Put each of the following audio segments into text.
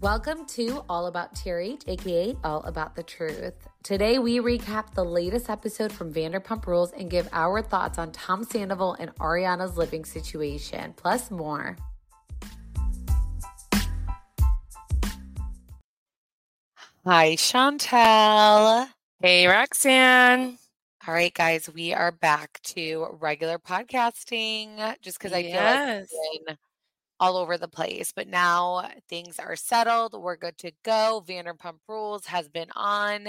Welcome to All About TRH, aka All About the Truth. Today we recap the latest episode from Vanderpump Rules and give our thoughts on Tom Sandoval and Ariana's living situation, plus more. Hi, Chantel. Hey, Roxanne. All right, guys, we are back to regular podcasting just because I feel like it's Yes. been all over the place. But now things are settled. We're good to go. Vanderpump Rules has been on,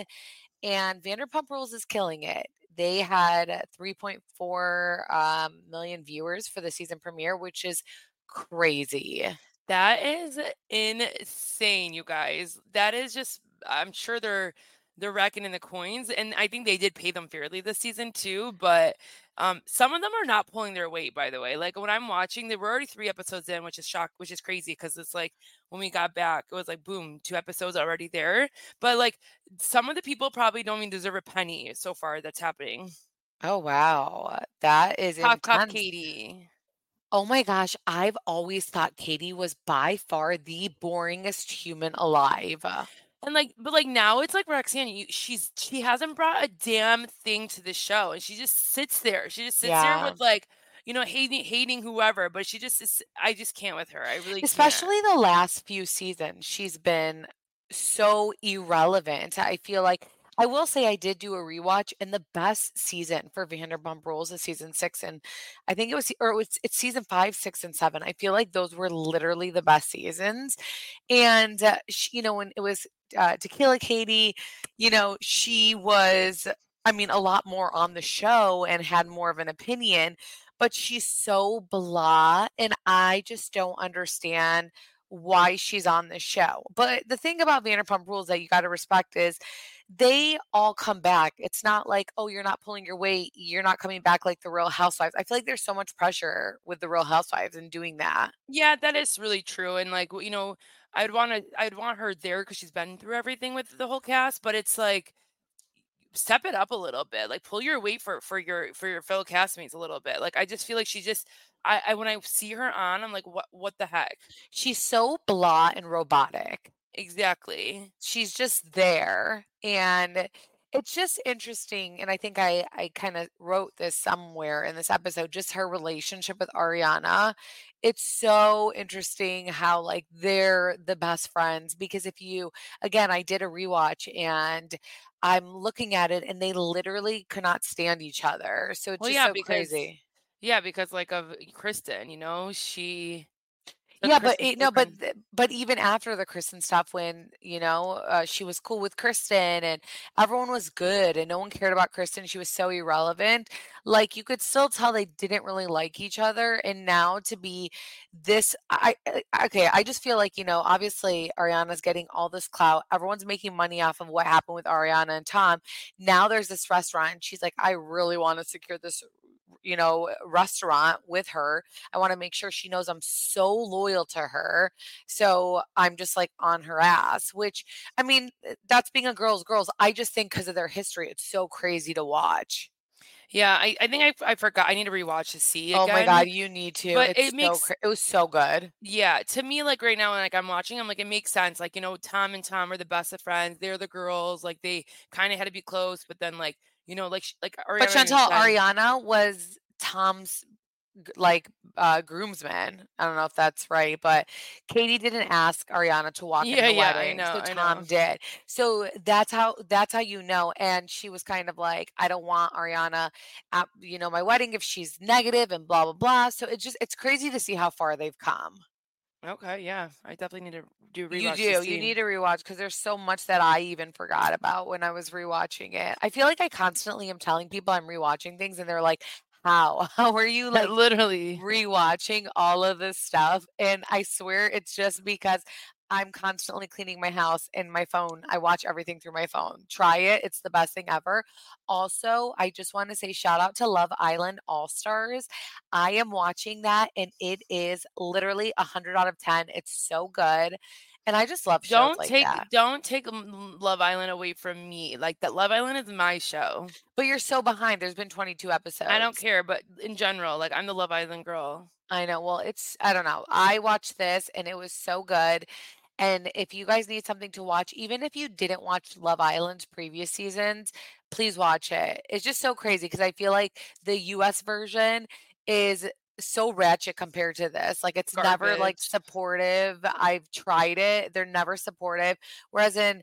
and Vanderpump Rules is killing it. They had 3.4 um, million viewers for the season premiere, which is crazy. That is insane, you guys. That is just I'm sure they're they're racking in the coins and I think they did pay them fairly this season too, but um some of them are not pulling their weight by the way. Like when I'm watching, they were already 3 episodes in, which is shock which is crazy cuz it's like when we got back, it was like boom, two episodes already there. But like some of the people probably don't even deserve a penny so far that's happening. Oh, wow. That is Top intense. Katie. Oh my gosh, I've always thought Katie was by far the boringest human alive. And like, but like now it's like Roxanne, you, she's she hasn't brought a damn thing to the show, and she just sits there. She just sits there with like, you know, hating hating whoever, but she just is. I just can't with her. I really can't. Especially the last few seasons, she's been so irrelevant. I feel like I will say I did do a rewatch, and the best season for Vanderpump Rules is season six, and I think it was or it was it's season five, six, and seven. I feel like those were literally the best seasons. And uh, she, you know, when it was uh, Tequila Katie, you know, she was, I mean, a lot more on the show and had more of an opinion, but she's so blah, and I just don't understand why she's on the show. But the thing about Vanderpump Rules that you got to respect is they all come back. It's not like, oh, you're not pulling your weight, you're not coming back like the Real Housewives. I feel like there's so much pressure with the Real Housewives and doing that. Yeah, that is really true. And like, you know, I'd want to, I'd want her there because she's been through everything with the whole cast. But it's like, step it up a little bit. Like, pull your weight for for your for your fellow castmates a little bit. Like, I just feel like she just, I, I when I see her on, I'm like, what what the heck? She's so blah and robotic. Exactly. she's just there and it's just interesting and i think i i kind of wrote this somewhere in this episode just her relationship with ariana it's so interesting how like they're the best friends because if you again i did a rewatch and i'm looking at it and they literally could not stand each other so it's Well, just yeah, so because crazy yeah, because like of Kristen, you know, she Yeah, but Kristen's it, no, but but even after the Kristen stuff, when you know uh, she was cool with Kristen and everyone was good and no one cared about Kristen, she was so irrelevant. Like you could still tell they didn't really like each other. And now to be this, I- I- okay, I just feel like you know, obviously Ariana's getting all this clout. Everyone's making money off of what happened with Ariana and Tom. Now there's this restaurant. And she's like, I really want to secure this. You know, restaurant with her I want to make sure she knows I'm so loyal to her. So I'm just like on her ass, which I mean, uh, that's being a girl's girls. I just think because of their history, it's so crazy to watch. Yeah, I, I think I, I forgot. I need to rewatch to see Oh my. God, you need to. But It's it so makes cra- it was so good. yeah, to me, like right now, like I'm watching, I'm like, it makes sense. Like, you know, Tom and Tom are the best of friends. They're the girls. Like they kind of had to be close, but then like, you know, like like But Ariana even Chantal, Ariana was Tom's like uh groomsman. I don't know if that's right, but Katie didn't ask Ariana to walk in yeah, the yeah, I know, so Tom know. did. So that's how that's how you know. And she was kind of like, I don't want Ariana at you know my wedding if she's negative and blah blah blah. So it's just it's crazy to see how far they've come. Okay, yeah, I definitely need to do a You rewatch do. You see. need to rewatch because there's so much that I even forgot about when I was rewatching it. I feel like I constantly am telling people I'm rewatching things, and they're like, "How? How are you like Literally. rewatching all of this stuff?" And I swear it's just because I'm constantly cleaning my house and my phone. I watch everything through my phone. Try it; it's the best thing ever. Also, I just want to say shout out to Love Island All Stars. I am watching that, and it is literally a hundred out of ten. It's so good. And I just love shows Don't like take that. don't take Love Island away from me. Like that Love Island is my show. But you're so behind. There's been 22 episodes. I don't care, but in general, like I'm the Love Island girl. I know. Well, it's I don't know. I watched this and it was so good. And if you guys need something to watch, even if you didn't watch Love Island's previous seasons, please watch it. It's just so crazy because I feel like the US version is so ratchet compared to this. Like it's never like supportive. I've tried it. They're never supportive. Whereas in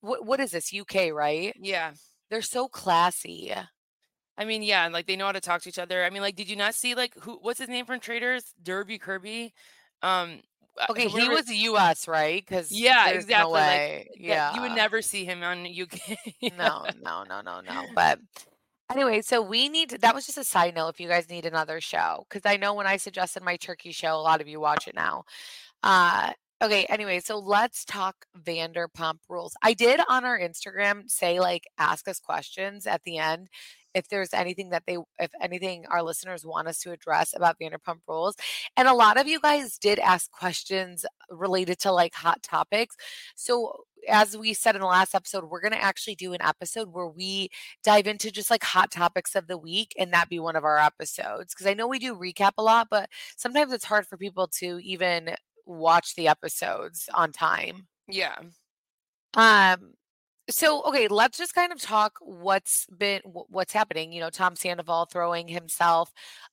what what is this? UK, right? Yeah. They're so classy. I mean, yeah, and like they know how to talk to each other. I mean, like, did you not see like who? What's his name from Traitors? Derby Kirby. Um, Okay, so he was US, right? Because Yeah, no exactly. Like that, you would never see him on UK. No, no, no, no, no. But anyway, so we need to, that was just a side note if you guys need another show. Because I know when I suggested my turkey show, a lot of you watch it now. Uh okay, anyway, so let's talk Vanderpump rules. I did on our Instagram say like ask us questions at the end if there's anything that they if anything our listeners want us to address about Vanderpump rules. And a lot of you guys did ask questions related to like hot topics. So as we said in the last episode, we're going to actually do an episode where we dive into just like hot topics of the week and that be one of our episodes because I know we do recap a lot, but sometimes it's hard for people to even watch the episodes on time. yeah. Um so okay, let's just kind of talk what's been what's happening. You know, Tom Sandoval throwing himself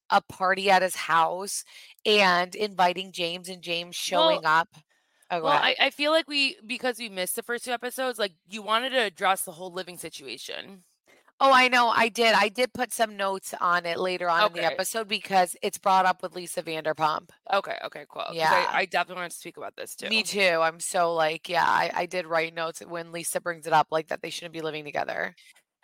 a party at his house and inviting James and James showing Well, up. Oh, well. I, I feel like we because we missed the first two episodes. Like you wanted to address the whole living situation. Oh, I know. I did. I did put some notes on it later on in the Okay. episode because it's brought up with Lisa Vanderpump. Okay. Okay. Cool. 'cause Yeah. I, I definitely want to speak about this too. Me too. I'm so like, yeah, I, I did write notes when Lisa brings it up, like that they shouldn't be living together.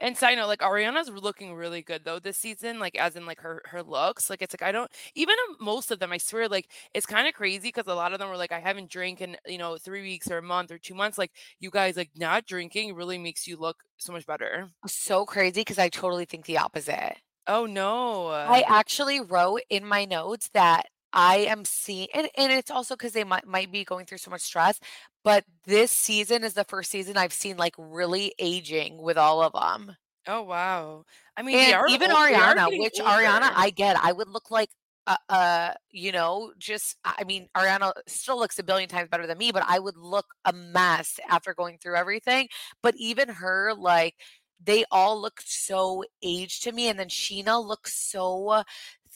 And side note, like Ariana's looking really good though this season, like as in like her her looks. Like it's like I don't even um, most of them, I swear, like it's kind of crazy because a lot of them were like, I haven't drank in you know three weeks or a month or two months. Like you guys, like not drinking really makes you look so much better. So crazy because I totally think the opposite. Oh no. I actually wrote in my notes that I am seeing, and, and it's also because they might, might be going through so much stress, but this season is the first season I've seen like really aging with all of them. oh wow. I mean, And even old- Ariana, which Ariana. I get, I would look like uh, uh, you know, just I mean, Ariana still looks a billion times better than me, but I would look a mess after going through everything. But even her, like, they all look so aged to me, and then Scheana looks so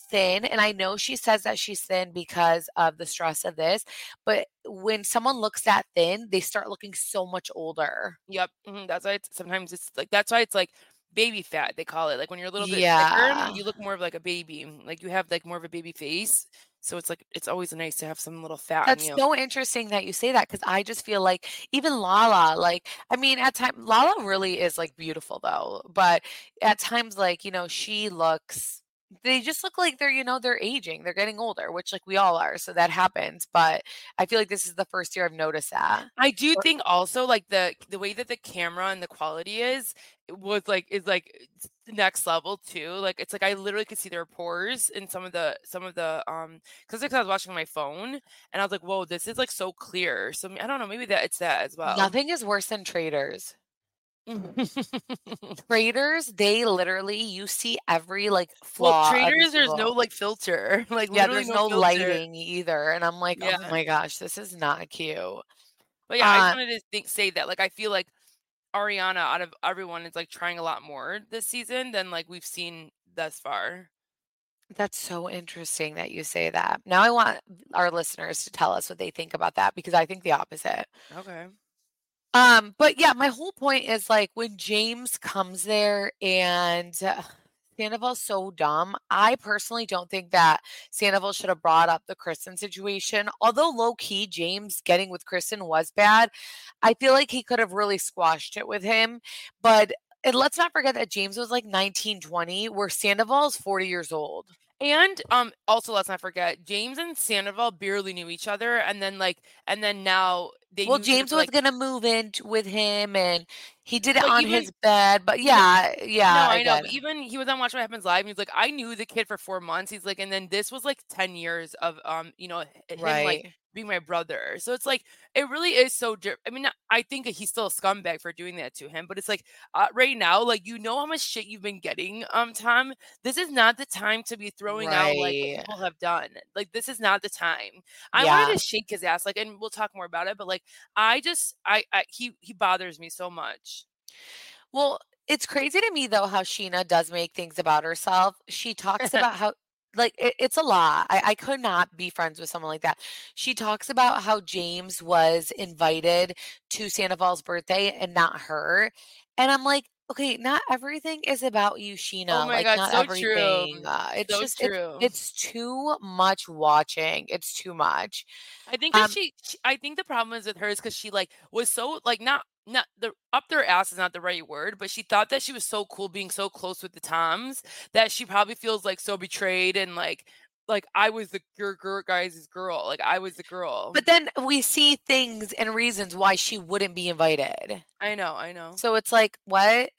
thin. And I know she says that she's thin because of the stress of this, but when someone looks that thin, they start looking so much older. Yep. mhm, That's why it's sometimes it's like that's why it's like baby fat they call it. Like when you're a little bit Yeah. thicker, you look more of like a baby. Like you have like more of a baby face. So it's like it's always nice to have some little fat That's so interesting that you say that because I just feel like even Lala, like, I mean, at times, Lala really is like beautiful though, but at times, like, you know, she looks, they just look like they're, you know, they're aging, they're getting older, which like we all are. So that happens. But I feel like this is the first year I've noticed that. I do Or- think also like the the way that the camera and the quality is was like is like next level too. Like it's like I literally could see their pores in some of the some of the um because I was watching my phone and I was like, whoa, this is like so clear. So I don't know, maybe that it's that as well. Nothing is worse than traitors. Traitors, they literally, you see every like flaw. well, traitors, there's no like filter. Like yeah, there's no, filter. lighting either. And I'm like, Yeah. oh my gosh, this is not cute. But yeah, I just Uh, wanted to think, say that. Like, I feel like Ariana, out of everyone, is like trying a lot more this season than like we've seen thus far. That's so interesting that you say that. Now I want our listeners to tell us what they think about that because I think the opposite. Okay. Um, but yeah, my whole point is like when James comes there and uh, Sandoval's so dumb. I personally don't think that Sandoval should have brought up the Kristen situation. Although low key James getting with Kristen was bad, I feel like he could have really squashed it with him. But and let's not forget that James was like 19, 20, where Sandoval's 40 years old. And um also let's not forget James and Sandoval barely knew each other and then like and then now they Well, knew each other James was like gonna move in t- with him, and he did it on even- his bed. But yeah, yeah, no, I, I, know. Even he was on Watch What Happens Live. And he's like, I knew the kid for four months. He's like, and then this was like ten years of um, you know, him right. like being my brother. So it's like it really is so. Di- I mean, I think he's still a scumbag for doing that to him. But it's like uh, right now, like you know how much shit you've been getting, um, Tom. This is not the time to be throwing out like people have done. Like this is not the time. I Yeah. wanted to shake his ass, like, and we'll talk more about it. But like I just I, I he he bothers me so much. Well, it's crazy to me though how Scheana does make things about herself. She talks about how like it, it's a lot. I, I could not be friends with someone like that. She talks about how James was invited to Sandoval's birthday and not her. And I'm like, okay, not everything is about you, Scheana. Oh my Like god, not so true. Uh, it's So just it's true. it's too much watching. It's too much. I think Um, she, she I think the problem is with her is because she like was so like not not the up their ass is not the right word, but she thought that she was so cool being so close with the Toms that she probably feels like so betrayed and like like I was the your girl guys' girl. Like I was the girl. but then we see things and reasons why she wouldn't be invited. I know, I know. So it's like, what?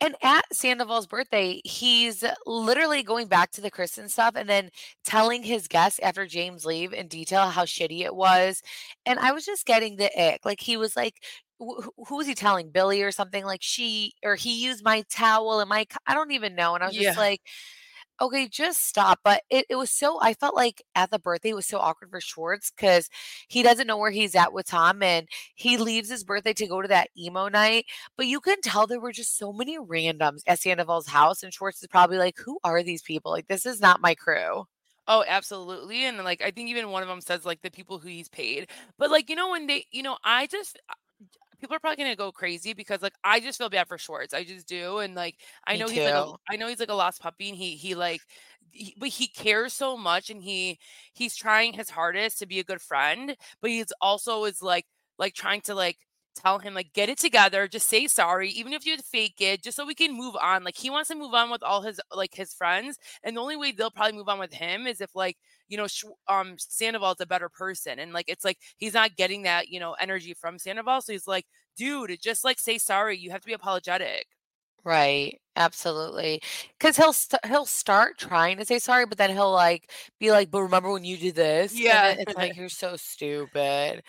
And at Sandoval's birthday, he's literally going back to the Kristen stuff and then telling his guests after James leave in detail how shitty it was. And I was just getting the ick. Like he was like, wh- wh- who was he telling? Billy or something? Like she or he used my towel and my. I don't even know. And I was just like, okay, just stop. But it, it was so. I felt like at the birthday it was so awkward for Schwartz because he doesn't know where he's at with Tom and he leaves his birthday to go to that emo night but you can tell there were just so many randoms at Sandoval's house, and Schwartz is probably like, "Who are these people? Like, this is not my crew." Oh, absolutely. And like I think even one of them says like the people who he's paid. But like, you know, when they, you know, I just people are probably gonna go crazy because like I just feel bad for Schwartz. I just do. And like I know he's like a. I know he's like a lost puppy and he he like he, but he cares so much and he he's trying his hardest to be a good friend, but he's also is like like trying to like tell him like get it together just say sorry even if you had fake it just so we can move on like he wants to move on with all his like his friends and the only way they'll probably move on with him is if like you know um Sandoval's a better person and like it's like he's not getting that you know energy from Sandoval so he's like dude just like say sorry you have to be apologetic Right, absolutely. Because he'll st- he'll start trying to say sorry, but then he'll like be like, "But remember when you did this?" Yeah. it's like you're so stupid.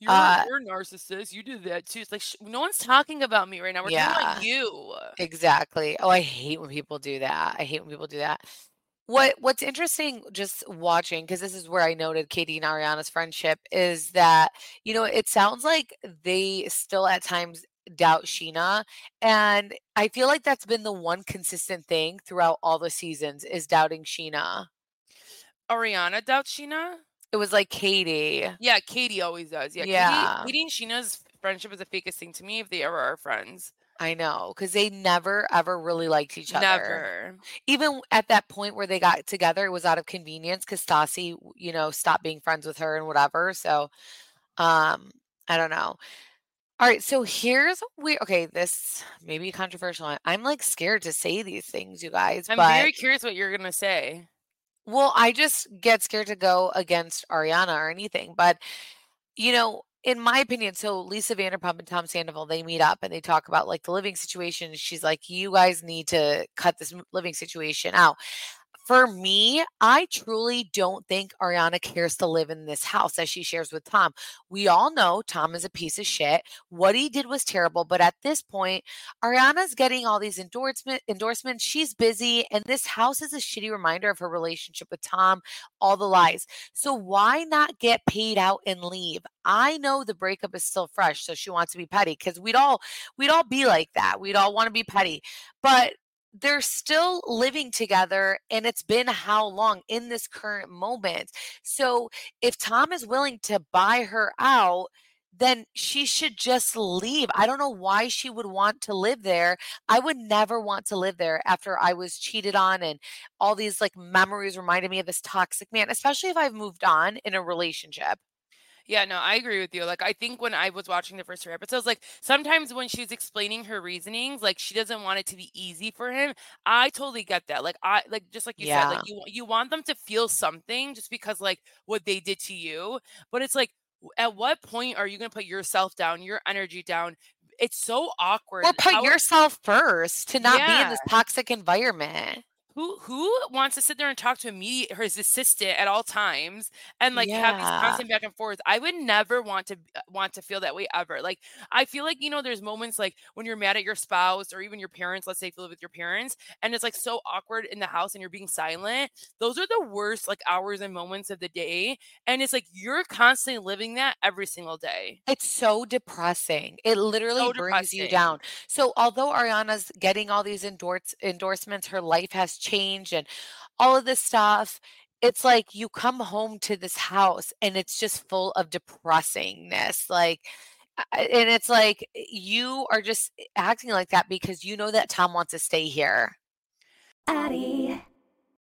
You're, Uh, you're a narcissist you do that too it's like sh- no one's talking about me right now we're talking about you exactly. Oh, I hate when people do that. I hate when people do that. What What's interesting just watching, because this is where I noted Katie and Ariana's friendship, is that, you know, it sounds like they still at times doubt Scheana. And I feel like that's been the one consistent thing throughout all the seasons is doubting Scheana. Ariana doubts Scheana It was like Katie. yeah Katie always does yeah Yeah. Katie Katie and Scheana's friendship is the fakest thing to me if they ever are friends I know, because they never ever really liked each other. never Even at that point where they got together, it was out of convenience because Stassi, you know, stopped being friends with her and whatever. So, um, I don't know. All right, so here's we okay, this may be controversial. I'm like scared to say these things, you guys, I'm but very curious what you're gonna say. Well, I just get scared to go against Ariana or anything. But you know, in my opinion, so Lisa Vanderpump and Tom Sandoval, they meet up and they talk about like the living situation. She's like, you guys need to cut this living situation out. For me, I truly don't think Ariana cares to live in this house as she shares with Tom. We all know Tom is a piece of shit. What he did was terrible, but at this point, Ariana's getting all these endorsement endorsements. She's busy, and this house is a shitty reminder of her relationship with Tom, all the lies. So why not get paid out and leave? I know the breakup is still fresh, so she wants to be petty because we'd all we'd all be like that. We'd all want to be petty. But they're still living together and it's been how long in this current moment. So if Tom is willing to buy her out, then she should just leave. I don't know why she would want to live there. I would never want to live there after I was cheated on and all these like memories reminded me of this toxic man, especially if I've moved on in a relationship. Yeah, no, I agree with you. Like, I think when I was watching the first three episodes, like sometimes when she's explaining her reasonings, like she doesn't want it to be easy for him. I totally get that. Like, I like just like you said, like you you want them to feel something just because like what they did to you. But it's like, at what point are you gonna put yourself down, your energy down? It's so awkward. Or put How- yourself first to not be in this toxic environment. Who who wants to sit there and talk to a media or his assistant at all times and, like, have these Yeah. constant back and forth? I would never want to uh, want to feel that way ever. Like, I feel like, you know, there's moments, like, when you're mad at your spouse or even your parents, let's say if you live with your parents, and it's, like, so awkward in the house and you're being silent. Those are the worst, like, hours and moments of the day, and it's like you're constantly living that every single day. It's so depressing. It literally So brings you down. So, although Ariana's getting all these endorse endorsements, her life has changed and all of this stuff, it's like you come home to this house and it's just full of depressingness, like, and it's like, eh, you are just eh, acting like that because you know that Tom wants to stay here. Addyi.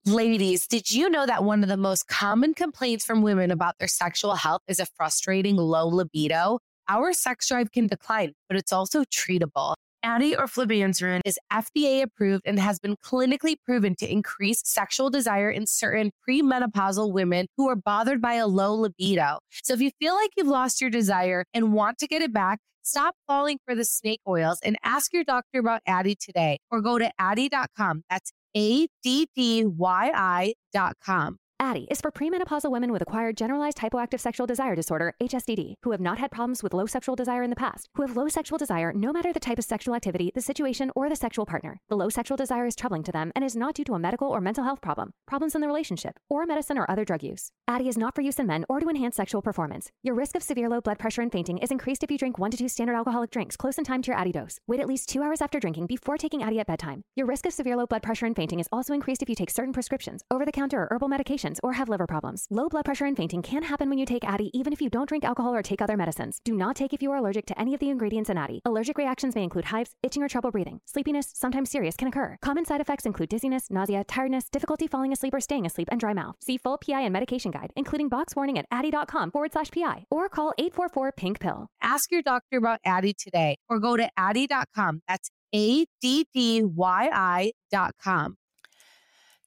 Ladies, did you know that one of the most common complaints from women about their sexual health is a frustrating low libido? Our sex drive can decline, but it's also treatable. Addyi or flibanserin is FDA approved and has been clinically proven to increase sexual desire in certain premenopausal women who are bothered by a low libido. So if you feel like you've lost your desire and want to get it back, stop falling for the snake oils and ask your doctor about Addyi today or go to Addyi.com. That's A D D Y I.com. Addyi is for premenopausal women with acquired generalized hypoactive sexual desire disorder, HSDD, who have not had problems with low sexual desire in the past, who have low sexual desire no matter the type of sexual activity, the situation, or the sexual partner. The low sexual desire is troubling to them and is not due to a medical or mental health problem, problems in the relationship, or medicine or other drug use. Addyi is not for use in men or to enhance sexual performance. Your risk of severe low blood pressure and fainting is increased if you drink one to two standard alcoholic drinks close in time to your Addyi dose. Wait at least two hours after drinking before taking Addyi at bedtime. Your risk of severe low blood pressure and fainting is also increased if you take certain prescriptions, over the counter or herbal medications, or have liver problems. Low blood pressure and fainting can happen when you take Addyi, even if you don't drink alcohol or take other medicines. Do not take if you are allergic to any of the ingredients in Addyi. Allergic reactions may include hives, itching or trouble breathing. Sleepiness, sometimes serious, can occur. Common side effects include dizziness, nausea, tiredness, difficulty falling asleep or staying asleep, and dry mouth. See full PI and medication guide, including box warning at addyi.com forward slash PI, or call 844 pink pill. Ask your doctor about Addyi today or go to Addyi.com. That's A D D Y I.com.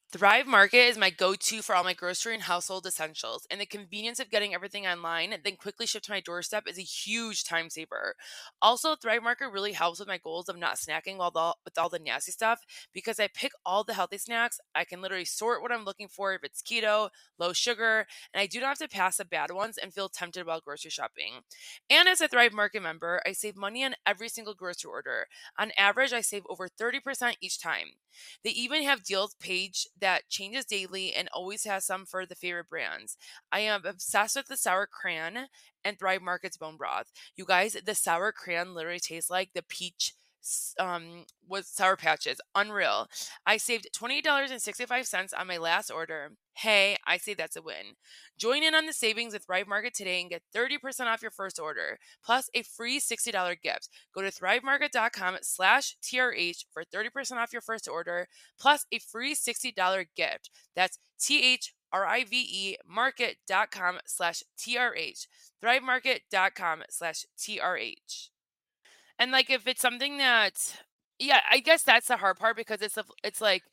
Thrive Market is my go to for all my grocery and household essentials, and the convenience of getting everything online then quickly shipped to my doorstep is a huge time saver. Also, Thrive Market really helps with my goals of not snacking while the, with all the nasty stuff because I pick all the healthy snacks. I can literally sort what I'm looking for if it's keto, low sugar, and I do not have to pass the bad ones and feel tempted while grocery shopping. And as a Thrive Market member, I save money on every single grocery order. On average, I save over 30% each time. They even have deals page that changes daily and always has some for the favorite brands. I am obsessed with the sour cran and Thrive Market's bone broth. You guys, the sour cran literally tastes like the peach um with sour patches unreal. I saved $28.65 on my last order. Hey i say that's a win. Join in on the savings at thrive market today and get 30% off your first order plus a free $60 gift. Go to thrivemarket.com slash trh for 30% off your first order plus a free $60 gift. That's t-h-r-i-v-e market.com slash trh thrivemarket.com slash trh and like if it's something that yeah, I guess that's the hard part because it's a, it's like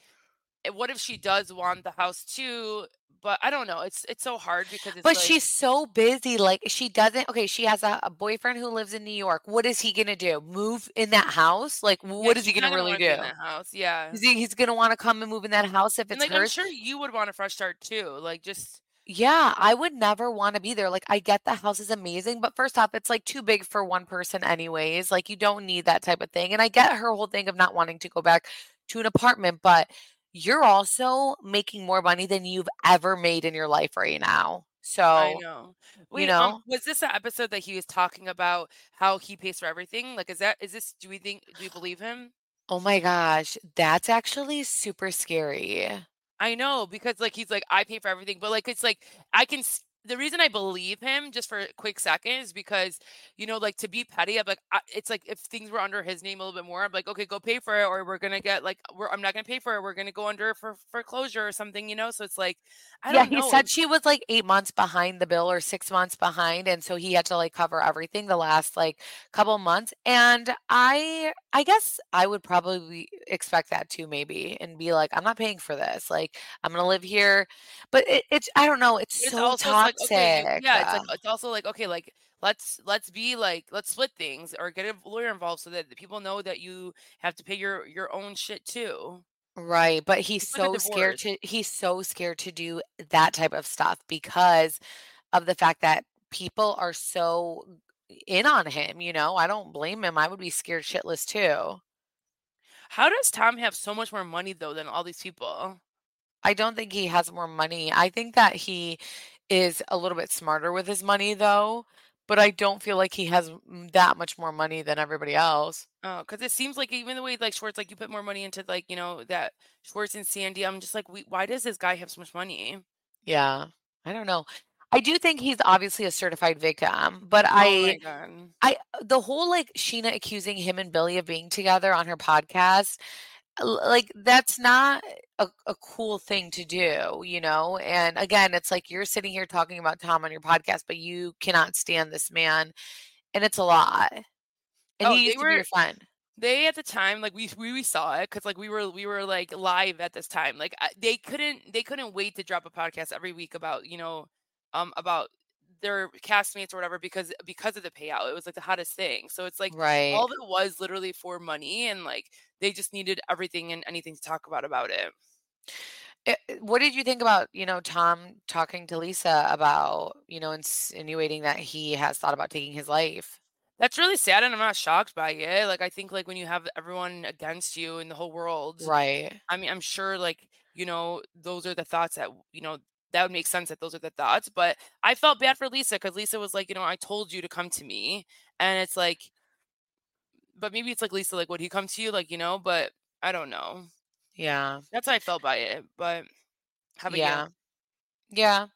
eh, what if she does want the house too? But I don't know. It's it's so hard because it's But like she's so busy, like, she doesn't okay, she has a a boyfriend who lives in New York. What is he gonna do? Move in that house? Like, yeah, what is he gonna really want to be do? in that house. Yeah. Is he he's gonna wanna come and move in that house if And it's like I'm sure you would want a fresh start too. Like just Yeah, I would never wanna be there. Like, I get the house is amazing, but first off, it's, like, too big for one person anyways. Like, you don't need that type of thing, and I get her whole thing of not wanting to go back to an apartment, but you're also making more money than you've ever made in your life right now. So I So, know. you Wait, um, know? was this an episode that he was talking about how he pays for everything? Like, is that is this? Do we think? Do we believe him? Oh my gosh, that's actually super scary. I know because like he's like I pay for everything, but like it's like I can. The reason I believe him just for a quick second is because you know like to be petty. I'm like I, it's like if things were under his name a little bit more, I'm like okay, go pay for it, or we're gonna get like we're I'm not gonna pay for it. We're gonna go under for foreclosure or something, you know. So it's like I Yeah, don't he know. said she was, like, 8 months behind the bill or 6 months behind, and so he had to, like, cover everything the last, like, couple months, and I I guess I would probably expect that too maybe and be like, "I'm not paying for this, like, I'm gonna live here." But it it's I don't know, it's it's so okay, yeah, it's like it's also like okay, like let's let's be like let's split things or get a lawyer involved so that the people know that you have to pay your your own shit too. Right, but he's so scared to he's so scared to do that type of stuff because of the fact that people are so in on him, you know? I don't blame him. I would be scared shitless too. How does Tom have so much more money though than all these people? I don't think he has more money. I think that he is a little bit smarter with his money though, but I don't feel like he has m- that much more money than everybody else. Oh, because it seems like even the way like Schwartz, like you put more money into like you know that Schwartz and Sandy. I'm just like, we, why does this guy have so much money? Yeah. I don't know. I do think he's obviously a certified victim, but Oh my I god. I the whole like Scheana accusing him and Billy of being together on her podcast, like that's not a, a cool thing to do, you know? And again, it's like you're sitting here talking about Tom on your podcast, but you cannot stand this man, and it's a lot. And Oh, he they used to be were your friend. they at the time like we we, we saw it because like we were we were like live at this time. Like I- they couldn't they couldn't wait to drop a podcast every week about you know um about their castmates or whatever because because of the payout. It was like the hottest thing. So it's like Right. all it was literally for money and like they just needed everything and anything to talk about about it. Eh, eh, What did you think about, you know, Tom talking to Lisa about, you know, insinuating that he has thought about taking his life? That's really sad, and I'm not shocked by it. Like, I think, like, when you have everyone against you in the whole world, Right. I mean, I'm sure, like, you know, those are the thoughts that, you know, that would make sense that those are the thoughts. But I felt bad for Lisa because Lisa was like, you know, I told you to come to me. And it's like, but maybe it's like Lisa, like, would he come to you? Like, you know, but I don't know. Yeah. That's how I felt by it. But how about Yeah. you? Yeah.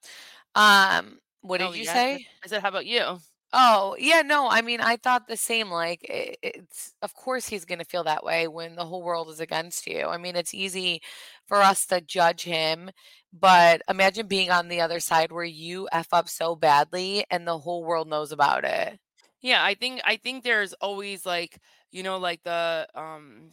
Um, what Oh, did you yeah. say? I said, how about you? Oh, yeah, no, I mean, I thought the same. Like, i it's of course he's going to feel that way when the whole world is against you. I mean, it's easy for us to judge him, but imagine being on the other side where you F up so badly and the whole world knows about it. Yeah, I think I think there's always like you know like the um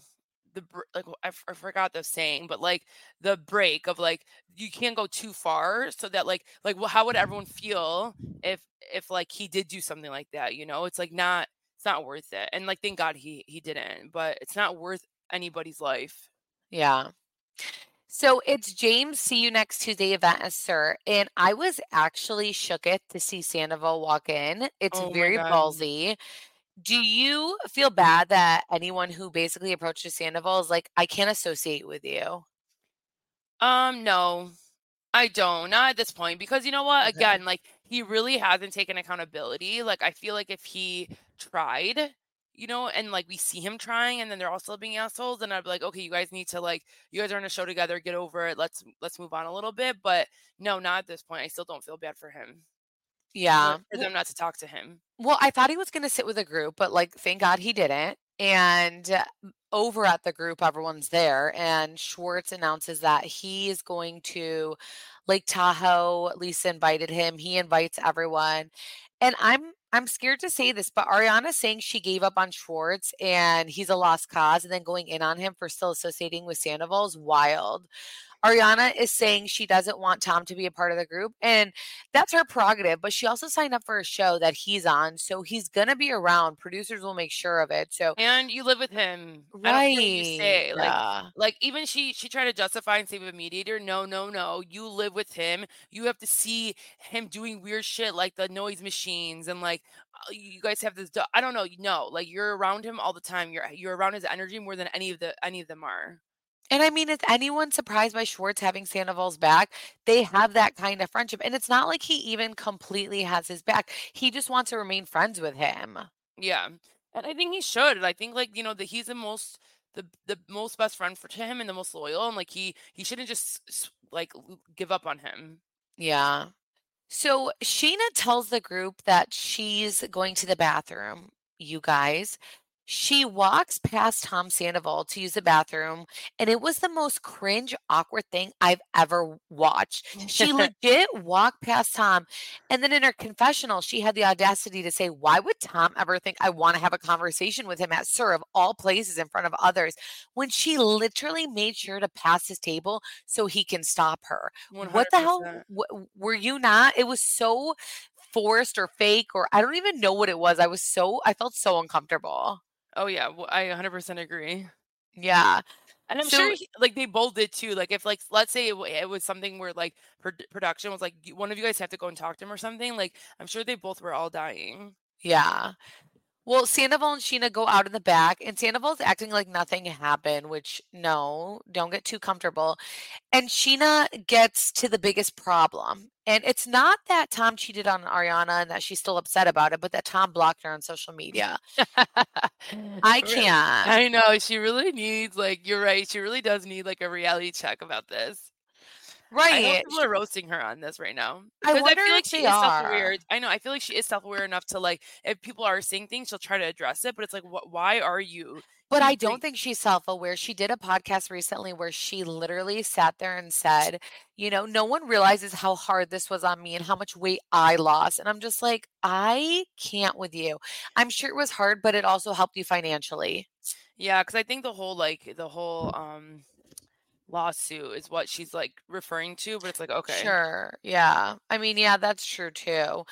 the like I, f- I forgot the saying, but like the break of like you can't go too far so that like like well, how would everyone feel if if like he did do something like that? You know, it's like not it's not worth it. And like thank God he he didn't, but it's not worth anybody's life. Yeah. So it's James See You Next Tuesday event SUR. And I was actually shooketh to see Sandoval walk in. It's Oh very ballsy. Do you feel bad that anyone who basically approaches Sandoval is like, I can't associate with you? Um, no, I don't. Not at this point because you know what? Okay. Again, like he really hasn't taken accountability. Like I feel like if he tried, you know, and like we see him trying and then they're all still being assholes, And I'd be like, okay, you guys need to like you guys are in a show together, get over it. Let's let's move on a little bit. But no, not at this point. I still don't feel bad for him. Yeah. For them not to talk to him. Well, I thought he was going to sit with a group, but like, thank God he didn't. And uh, over at the group, everyone's there, and Schwartz announces that he is going to Lake Tahoe. Lisa invited him. He invites everyone, and I'm I'm scared to say this, but Ariana saying she gave up on Schwartz and he's a lost cause, and then going in on him for still associating with Sandoval is wild. Ariana is saying she doesn't want Tom to be a part of the group, and that's her prerogative. But she also signed up for a show that he's on, so he's gonna be around. Producers will make sure of it. So And you live with him. I don't care what you say. right, Like yeah, like even she she tried to justify and say save a mediator no no no you live with him you have to see him doing weird shit like the noise machines and like uh, you guys have this i don't know no like you're around him all the time you're you're around his energy more than any of the any of them are and I mean, is anyone surprised by Schwartz having Sandoval's back? They have that kind of friendship, and it's not like he even completely has his back. He just wants to remain friends with him. yeah and i think he should i think like you know that he's the most the the most best friend for to him and the most loyal and like he he shouldn't just like give up on him Yeah. So Scheana tells the group that she's going to the bathroom, you guys. She walks past Tom Sandoval to use the bathroom, and it was the most cringe, awkward thing I've ever watched. She legit walked past Tom, and then in her confessional, she had the audacity to say, Why would Tom ever think I want to have a conversation with him at SUR of all places in front of others? When she literally made sure to pass his table so he can stop her. What the hell w- were you not? It was so forced or fake, or I don't even know what it was. I was so, I felt so uncomfortable. Oh yeah well, i 100% agree Yeah. And I'm So- sure, he, like they both did too. Like if, like, let's say it, w- it was something where like pro- production was like, "You- one of you guys have to go and talk to him or something. Like I'm sure they both were all dying. Yeah. Well, Sandoval and Scheana go out in the back, and Sandoval's acting like nothing happened, which no, don't get too comfortable. And Scheana gets to the biggest problem. And it's not that Tom cheated on Ariana and that she's still upset about it, but that Tom blocked her on social media. I can't. I know she really needs like you're right. She really does need like a reality check about this. I Right. people are roasting her on this right now. I Because I, feel like she is self-aware. are. I know. I feel like she is self-aware enough to like, if people are saying things, she'll try to address it. But it's like, wh- why are you? But I don't think she's self aware. She did a podcast recently where she literally sat there and said, you know, no one realizes how hard this was on me and how much weight I lost. And I'm just like, I can't with you. I'm sure it was hard, but it also helped you financially. Yeah, because I think the whole like the whole um lawsuit is what she's like referring to. But it's like, okay, Sure. Yeah. I mean, yeah, that's true too.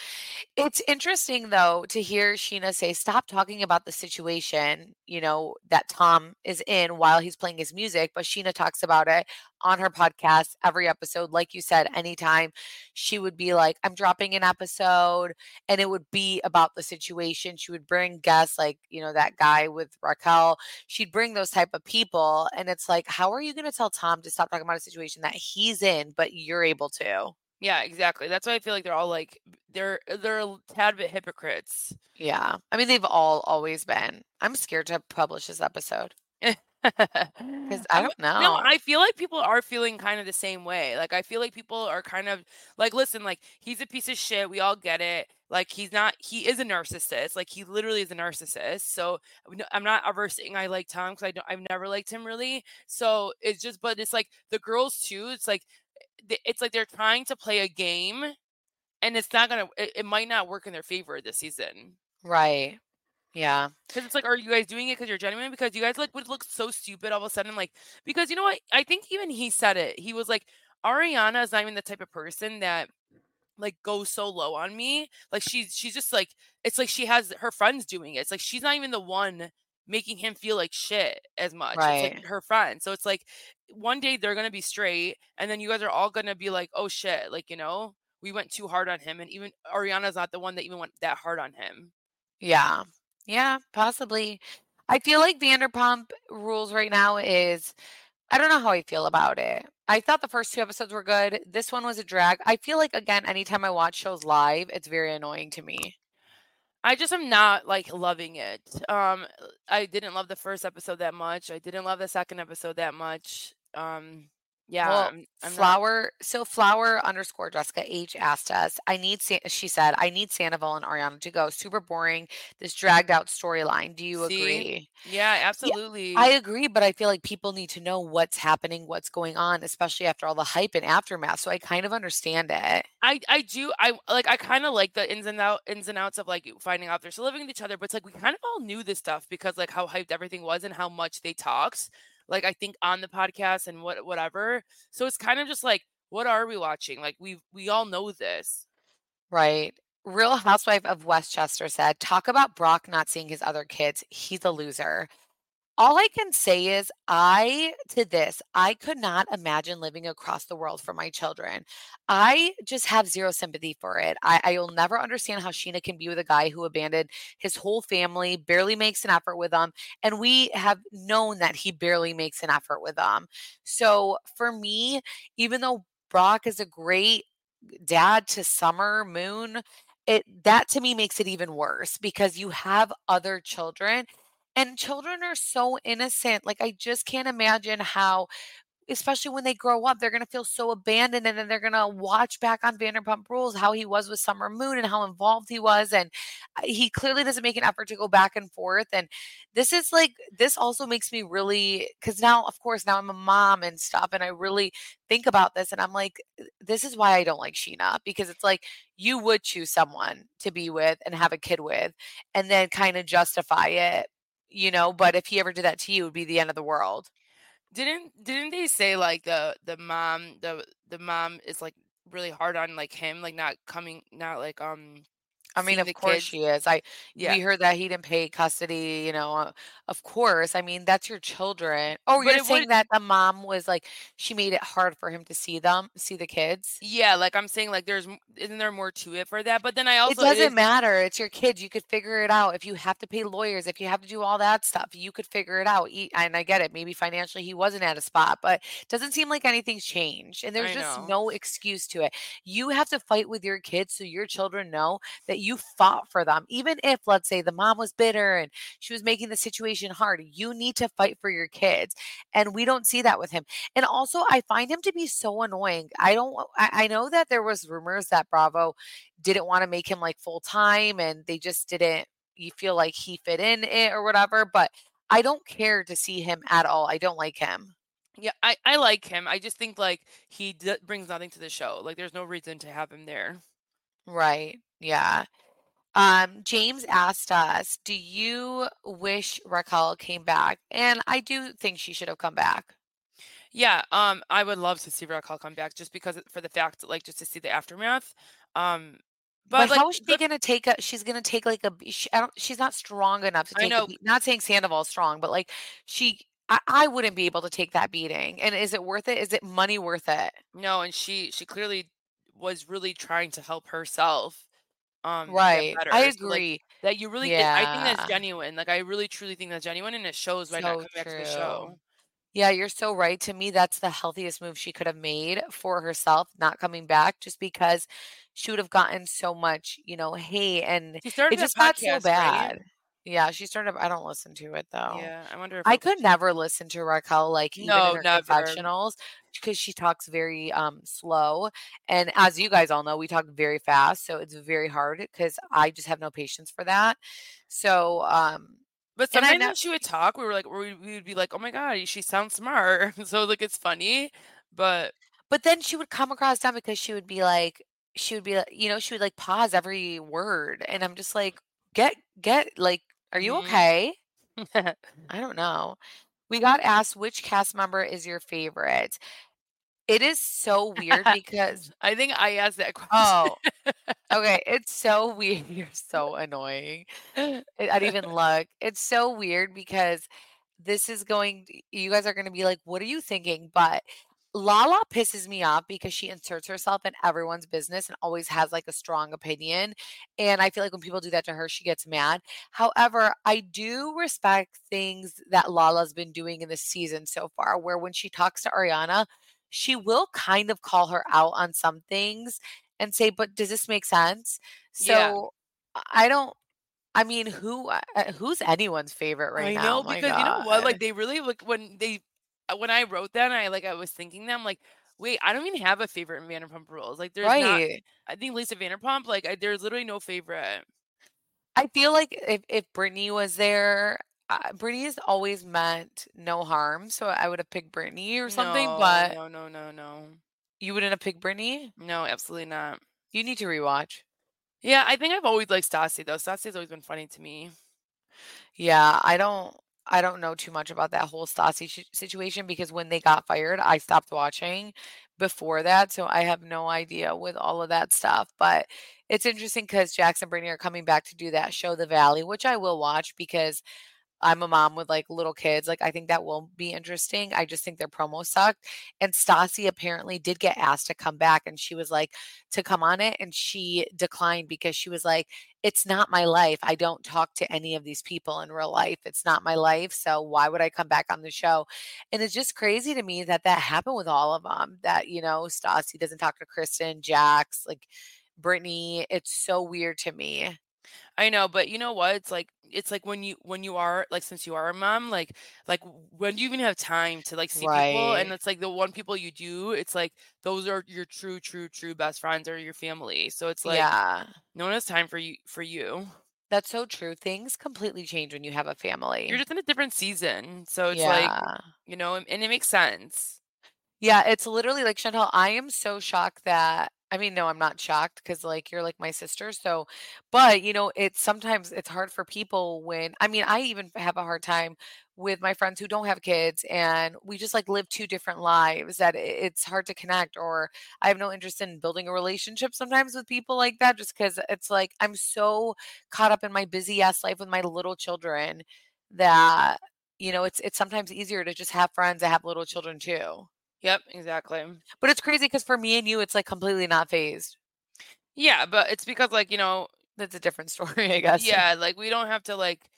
It's interesting though to hear Scheana say, stop talking about the situation, you know, that Tom is in while he's playing his music. But Scheana talks about it on her podcast every episode. Like you said, anytime she would be like, I'm dropping an episode, and it would be about the situation. She would bring guests like, you know, that guy with Raquel. She'd bring those type of people. And it's like, how are you going to tell Tom to stop talking about a situation that he's in, but you're able to? yeah, exactly. That's why I feel like they're all like they're they're a tad bit hypocrites. Yeah. I mean, they've all always been. I'm scared to publish this episode because I don't know. No, I feel like people are feeling kind of the same way. Like I feel like people are kind of like, listen, like he's a piece of shit. We all get it. Like he's not. He is a narcissist. Like he literally is a narcissist. So I'm not ever saying I like Tom because I don't. I've never liked him really. So it's just, but it's like the girls too. It's like, it's like they're trying to play a game, and it's not gonna. It, it might not work in their favor this season. right. Yeah. Because it's like, are you guys doing it because you're genuine? Because you guys like would look so stupid all of a sudden. Like, because you know what? I think even he said it. He was like, Ariana is not even the type of person that like goes so low on me. Like she's she's just like it's like she has her friends doing it. It's like she's not even the one making him feel like shit as much. It's Right. like her friend. So it's like one day they're gonna be straight, and then you guys are all gonna be like, oh shit, like you know, we went too hard on him, and even Ariana's not the one that even went that hard on him. Yeah. Yeah. Possibly. I feel like Vanderpump Rules right now is, I don't know how I feel about it. I thought the first two episodes were good. This one was a drag. I feel like, again, anytime I watch shows live, it's very annoying to me. I just am not like loving it. Um I didn't love the first episode that much. I didn't love the second episode that much. Um yeah, Well, I'm, I'm not- Flower, so Flower underscore Jessica H asked us, I need, Sa- she said, I need Sandoval and Ariana to go. Super boring. This dragged mm-hmm. out storyline. Do you See? agree? yeah, absolutely. I agree, but I feel like people need to know what's happening, what's going on, especially after all the hype and aftermath. So I kind of understand it. I I do I like I kind of like the ins and out ins and outs of like finding out they're still living with each other, but it's like we kind of all knew this stuff because like how hyped everything was and how much they talked. Like I think on the podcast and what whatever. So it's kind of just like what are we watching? Like we we all know this. Right. Real Housewife of Westchester said, talk about Brock not seeing his other kids. He's a loser. All I can say is, I, to this, I could not imagine living across the world for my children. I just have zero sympathy for it. I, I will never understand how Scheana can be with a guy who abandoned his whole family, barely makes an effort with them. And we have known that he barely makes an effort with them. So for me, even though Brock is a great dad to Summer Moon, it that to me makes it even worse because you have other children and children are so innocent. Like I just can't imagine how especially when they grow up, they're going to feel so abandoned and then they're going to watch back on Vanderpump Rules how he was with Summer Moon and how involved he was and uh, he clearly doesn't make an effort to go back and forth and this is like this also makes me really cuz now of course now I'm a mom and stuff and I really think about this and I'm like this is why I don't like Scheana because it's like you would choose someone to be with and have a kid with and then kind of justify it you know but if he ever did that to you it would be the end of the world. Didn't didn't they say like the the mom the the mom is like really hard on like him like not coming not like um I mean, of the course kids. she is. I Yeah. we heard that he didn't pay custody, you know, uh, of course. I mean, that's your children. Oh, But you're it would saying that the mom was like she made it hard for him to see them, see the kids? Yeah, like I'm saying, like there's m- isn't there more to it for that? But then I It also it doesn't is matter. It's your kids. You could figure it out. If you have to pay lawyers, if you have to do all that stuff, you could figure it out. E- And I get it. Maybe financially he wasn't at a spot, but it doesn't seem like anything's changed. And there's I just know. no excuse to it. You have to fight with your kids so your children know that you fought for them. Even if, let's say, the mom was bitter and she was making the situation hard, you need to fight for your kids. And we don't see that with him. And also, I find him to be so annoying. I don't, I, I know that there was rumors that Bravo didn't want to make him like full time and they just didn't you feel like he fit in it or whatever but i don't care to see him at all i don't like him Yeah, I I like him. I just think like he d- brings nothing to the show. Like there's no reason to have him there. right yeah um james asked us do you wish raquel came back and i do think she should have come back Yeah, um, I would love to see Raquel come back just because for the fact like just to see the aftermath. Um, but, but, like how is she the- gonna take a she's gonna take like a. she, I don't, she's not strong enough to take. I know. not saying sandoval's strong but like she I, I wouldn't be able to take that beating and is it worth it is it money worth it no, and she she clearly was really trying to help herself. Um, right better. i So, like, agree that you really, it- I think that's genuine. Like I really truly think that's genuine, and it shows by not So coming back to the show. Yeah, you're so right. To me, that's the healthiest move she could have made for herself, not coming back, just because she would have gotten so much, you know, hate and it just got so podcast, right? bad. Yeah, she started. I don't listen to it though. Yeah, I wonder if I could never listen to Raquel, like even No, in her never. confessionals, because she talks very um slow. And as you guys all know, we talk very fast, so it's very hard because I just have no patience for that. So um But sometimes when she would talk, we were like, we would be like, oh my god, she sounds smart. so like it's funny, but But then she would come across dumb because she would be like she would be like, you know, she would like pause every word and I'm just like, get get like, are you Mhm. okay? I don't know. We got asked which cast member is your favorite. It is so weird because I think I asked that question. oh, okay, it's so weird. You're so annoying. I I didn't even look. It's so weird because this is going you guys are going to be like, "What are you thinking?" But Lala pisses me off because she inserts herself in everyone's business and always has like a strong opinion. And I feel like when people do that to her, she gets mad. However, I do respect things that Lala's been doing in this season so far, where when she talks to Ariana, she will kind of call her out on some things and say, but does this make sense? Yeah. So I don't. I mean, who uh, who's anyone's favorite right I now? know My because you know what? Like they really like when they when I wrote that, I like I was thinking them like, wait, I don't even have a favorite in Vanderpump Rules. Like there's not. I think Lisa Vanderpump. Like I, there's literally no favorite. I feel like if if Brittany was there, uh, Brittany has always meant no harm, so I would have picked Brittany or something. No, but no, no, no, no, you wouldn't have picked Brittany. no, absolutely not. You need to rewatch. Yeah, I think I've always liked Stassi though. Stassi's always been funny to me. Yeah, I don't. I don't know too much about that whole Stassi situation because when they got fired, I stopped watching before that, so I have no idea with all of that stuff. But it's interesting because Jackson Brittany are coming back to do that show, The Valley, which I will watch because I'm a mom with like little kids. Like I think that will be interesting. I just think their promo sucked. And Stassi apparently did get asked to come back and she was like to come on it and she declined because she was like, it's not my life. I don't talk to any of these people in real life. It's not my life. So why would I come back on the show? And it's just crazy to me that that happened with all of them. That, you know, Stassi doesn't talk to Kristen, Jax, like Brittany. It's so weird to me. I know, but you know what? It's like it's like when you when you are like since you are a mom, like like when do you even have time to like see people? And Right. it's like the one people you do, it's like those are your true, true, true best friends or your family. So it's like yeah. no one has time for you for you. That's so true. Things completely change when you have a family. You're just in a different season. So it's like, yeah. you know, and, and it makes sense. Yeah, it's literally like Chantal, I am so shocked that I mean, no, I'm not shocked because like you're like my sister. So, but you know, it's sometimes it's hard for people when I mean, I even have a hard time with my friends who don't have kids and we just like live two different lives that it's hard to connect or I have no interest in building a relationship sometimes with people like that just cuz it's like I'm so caught up in my busy ass life with my little children that you know it's it's sometimes easier to just have friends that have little children too. Yep, exactly. But it's crazy cuz for me and you it's like completely not phased. Yeah, but it's because like, you know, that's a different story, I guess. Yeah, like we don't have to like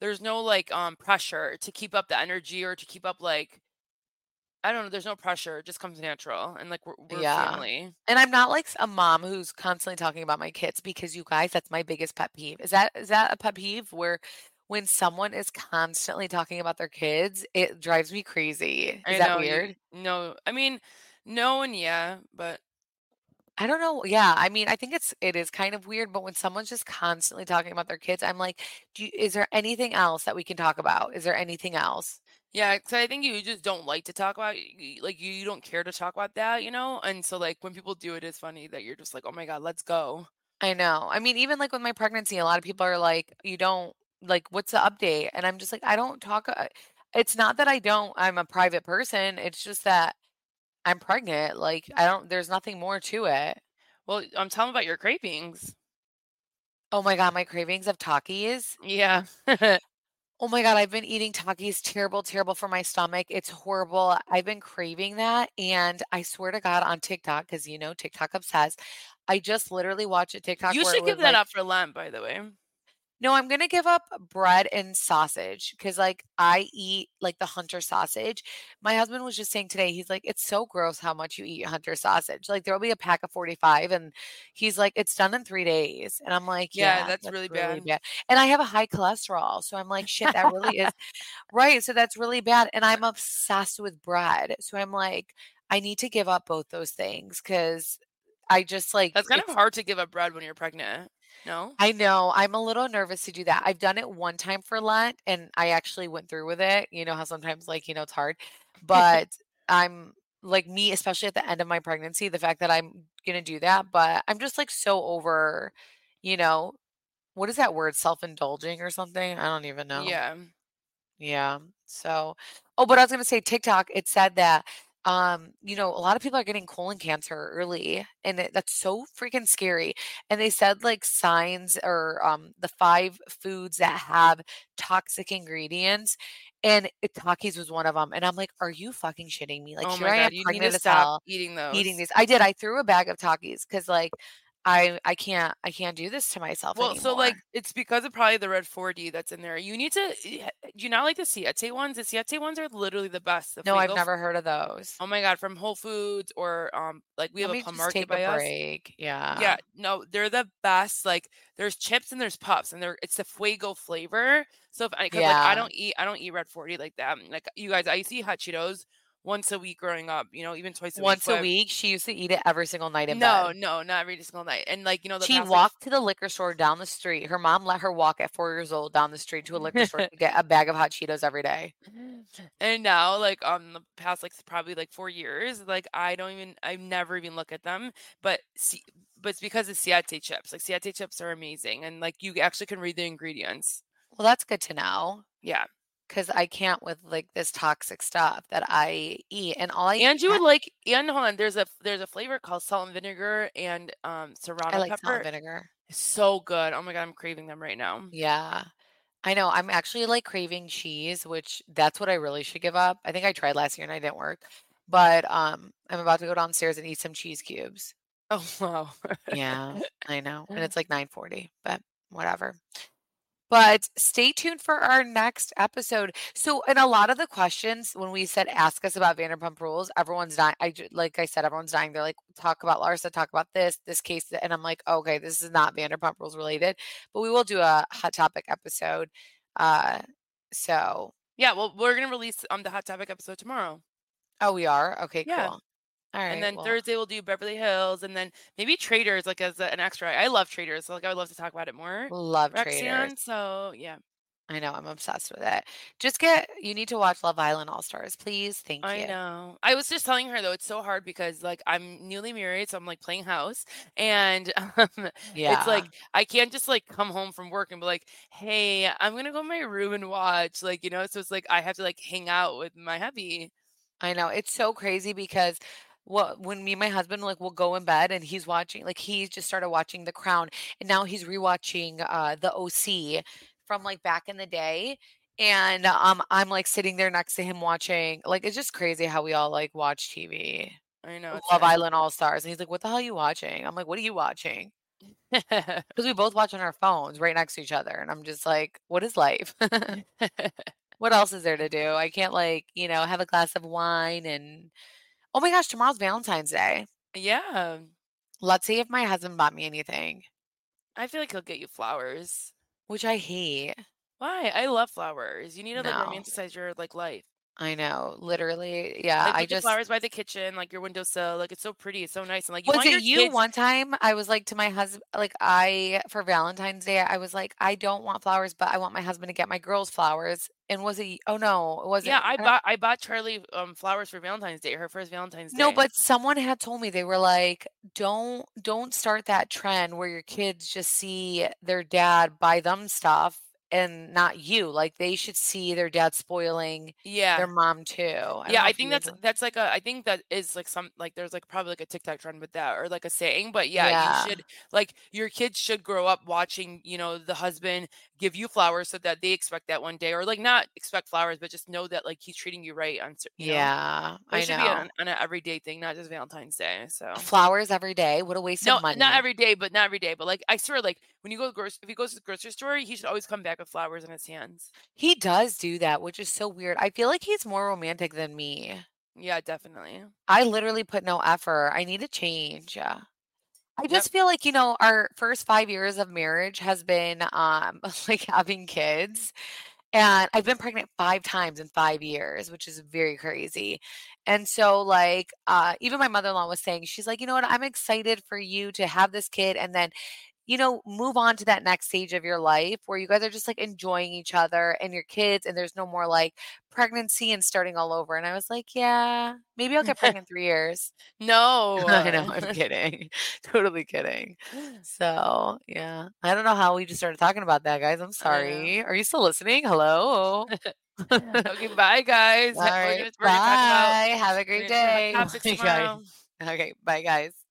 there's no like um pressure to keep up the energy or to keep up like I don't know, there's no pressure. It just comes natural and like we're, we're Yeah. family. And I'm not like a mom who's constantly talking about my kids because you guys, that's my biggest pet peeve. Is that is that a pet peeve where when someone is constantly talking about their kids, it drives me crazy. I Is that know weird? no, I mean, no and yeah, but I don't know. Yeah, I mean, I think it's it is kind of weird, but when someone's just constantly talking about their kids, I'm like, do you, is there anything else that we can talk about? Is there anything else? yeah, because I think you just don't like to talk about like you, you don't care to talk about that, you know? And so like when people do it, it's funny that you're just like, oh my God, let's go. I know. I mean, even like with my pregnancy, a lot of people are like, you don't like, what's the update? And I'm just like, I don't talk. uh, It's not that I don't, I'm a private person. It's just that I'm pregnant. Like, I don't, there's nothing more to it. Well, I'm telling about your cravings. Oh my God, my cravings of Takis. Yeah. Oh my God, I've been eating Takis. Terrible, terrible for my stomach. It's horrible. I've been craving that. And I swear to God on TikTok, because you know, TikTok obsessed. I just literally watch a TikTok You should give that like, up for Lent, by the way. No, I'm gonna give up bread and sausage because like I eat like the hunter sausage. My husband was just saying today, he's like, it's so gross how much you eat hunter sausage. Like there'll be a pack of 45 and he's like, it's done in three days. And I'm like, Yeah, yeah, that's really bad." Yeah. And I have a high cholesterol. So I'm like, shit, that really is right. So that's really bad. And I'm obsessed with bread. So I'm like, I need to give up both those things because I just like That's kind of hard to give up bread when you're pregnant. No? I know. I'm a little nervous to do that. I've done it one time for Lent and I actually went through with it. You know how sometimes like, you know, it's hard. But I'm like me, especially at the end of my pregnancy, the fact that I'm gonna do that, but I'm just like so over, you know, what is that word? Self-indulging or something? I don't even know. Yeah. Yeah. So, oh, but I was gonna say TikTok, it said that um, you know, a lot of people are getting colon cancer early, and it, that's so freaking scary. And they said like signs or um the five foods that have toxic ingredients, and Takis was one of them. And I'm like, are you fucking shitting me? Like Oh here I am you need pregnant to stop hell, eating those. eating these. I did. I threw a bag of Takis because like I I can't I can't do this to myself Well, so like it's because of probably the red 40 that's in there. You need to do you not like the Siete ones? The Siete ones are literally the best. The No, I've never heard of those. Oh my god, from Whole Foods or um like we Let have a plum market take by a us. break. Yeah. Yeah, no, they're the best. Like there's chips and there's puffs and they're it's the Fuego flavor. So if I cuz like I don't eat I don't eat red 40 like that. Like you guys, I used to eat hot Cheetos once a week growing up, you know, even twice a week. Once week. a week, she used to eat it every single night in no, bed. no, not every single night. And like, you know, the She past like walked to the liquor store down the street. Her mom let her walk at four years old down the street to a liquor store to get a bag of hot Cheetos every day. And now, like on the past, like probably like four years, like I don't even, I never even look at them. But see, but it's because of Siete chips. Like Siete chips are amazing, and like you actually can read the ingredients. Well, that's good to know Yeah, because I can't with like this toxic stuff that I eat. And all I and you would like, and hold on, there's a there's a flavor called salt and vinegar and um I serrano like salt pepper. and vinegar. It's so good. Oh my god, I'm craving them right now. Yeah. I know. I'm actually like craving cheese, which that's what I really should give up. I think I tried last year and I didn't work. But um I'm about to go downstairs and eat some cheese cubes. Oh wow. Yeah, I know. And it's like 9:40, but whatever. But stay tuned for our next episode. So, in a lot of the questions, when we said ask us about Vanderpump Rules, everyone's dying. I like I said, everyone's dying. They're like, talk about Larsa, talk about this, this case, and I'm like, okay, this is not Vanderpump Rules related, but we will do a hot topic episode. Uh, so, yeah, well, we're gonna release um the hot topic episode tomorrow. oh, we are okay, Yeah. cool. All right, And then well, Thursday we'll do Beverly Hills, and then maybe Traitors, like as a- an extra. I love Traitors, so like I would love to talk about it more. love Roxanne, traitors. so yeah. I know, I'm obsessed with it. Just get you need to watch Love Island All Stars, please. Thank I you. I know. I was just telling her though, it's so hard because like I'm newly married, so I'm like playing house, and um, it's like I can't just like come home from work and be like, "Hey, I'm gonna go in my room and watch," like you know. So it's like I have to like hang out with my hubby. I know. It's so crazy because what when me and my husband like will go in bed and he's watching like he just started watching The Crown and now he's rewatching uh The OC from like back in the day. And um I'm like sitting there next to him watching like it's just crazy how we all like watch TV. I know Love nice. Island All Stars. And he's like, What the hell are you watching? I'm like, What are you watching? Because we both watch on our phones right next to each other. And I'm just like, What is life? What else is there to do? I can't like, you know, have a glass of wine and oh my gosh, tomorrow's Valentine's Day. yeah, Let's see if my husband bought me anything, I feel like he'll get you flowers. which I hate. Why? I love flowers. You need to like No. romanticize your like life. I know, literally. Yeah, Like I just flowers by the kitchen, like your windowsill. Like it's so pretty. It's so nice. And like you was want it you kids. one time? I was like to my husband, like I for Valentine's Day, I was like, I don't want flowers, but I want my husband to get my girls flowers. And was it? Oh no, it wasn't. Yeah, I don't- bought I bought Charlie um flowers for Valentine's Day, her first Valentine's Day. No, but someone had told me they were like, don't don't start that trend where your kids just see their dad buy them stuff and not you. Like they should see their dad spoiling yeah. their mom too. I yeah, I think that's that's like a I think that is like some like there's like probably like a TikTok trend with that or like a saying, but yeah, Yeah. you should like your kids should grow up watching, you know, the husband give you flowers so that they expect that one day or like not expect flowers, but just know that like he's treating you right on you know? yeah, it I should know. be on, on an everyday thing, not just Valentine's Day. So Flowers every day. What a waste no, of money. not every day, but not every day. But like I swear, like when you go to the grocery, if he goes to the grocery store, he should always come back with flowers in his hands. He does do that, which is so weird. I feel like he's more romantic than me. Yeah, definitely. I literally put no effort. I need to change. Yeah. I just feel like, you know, our first five years of marriage has been um like having kids. And I've been pregnant five times in five years, which is very crazy. And so, like, uh, even my mother-in-law was saying, she's like, you know what, I'm excited for you to have this kid and then, you know, move on to that next stage of your life where you guys are just like enjoying each other and your kids, and there's no more like pregnancy and starting all over. And I was like, yeah, maybe I'll get pregnant in three years. No, I know, I'm kidding. totally kidding. So, yeah. I don't know how we just started talking about that, guys. I'm sorry. Are you still listening? Hello. okay, bye guys. All We're gonna, we're gonna talk about Bye. Have a great gonna talk about day. tomorrow. Okay. Bye, guys.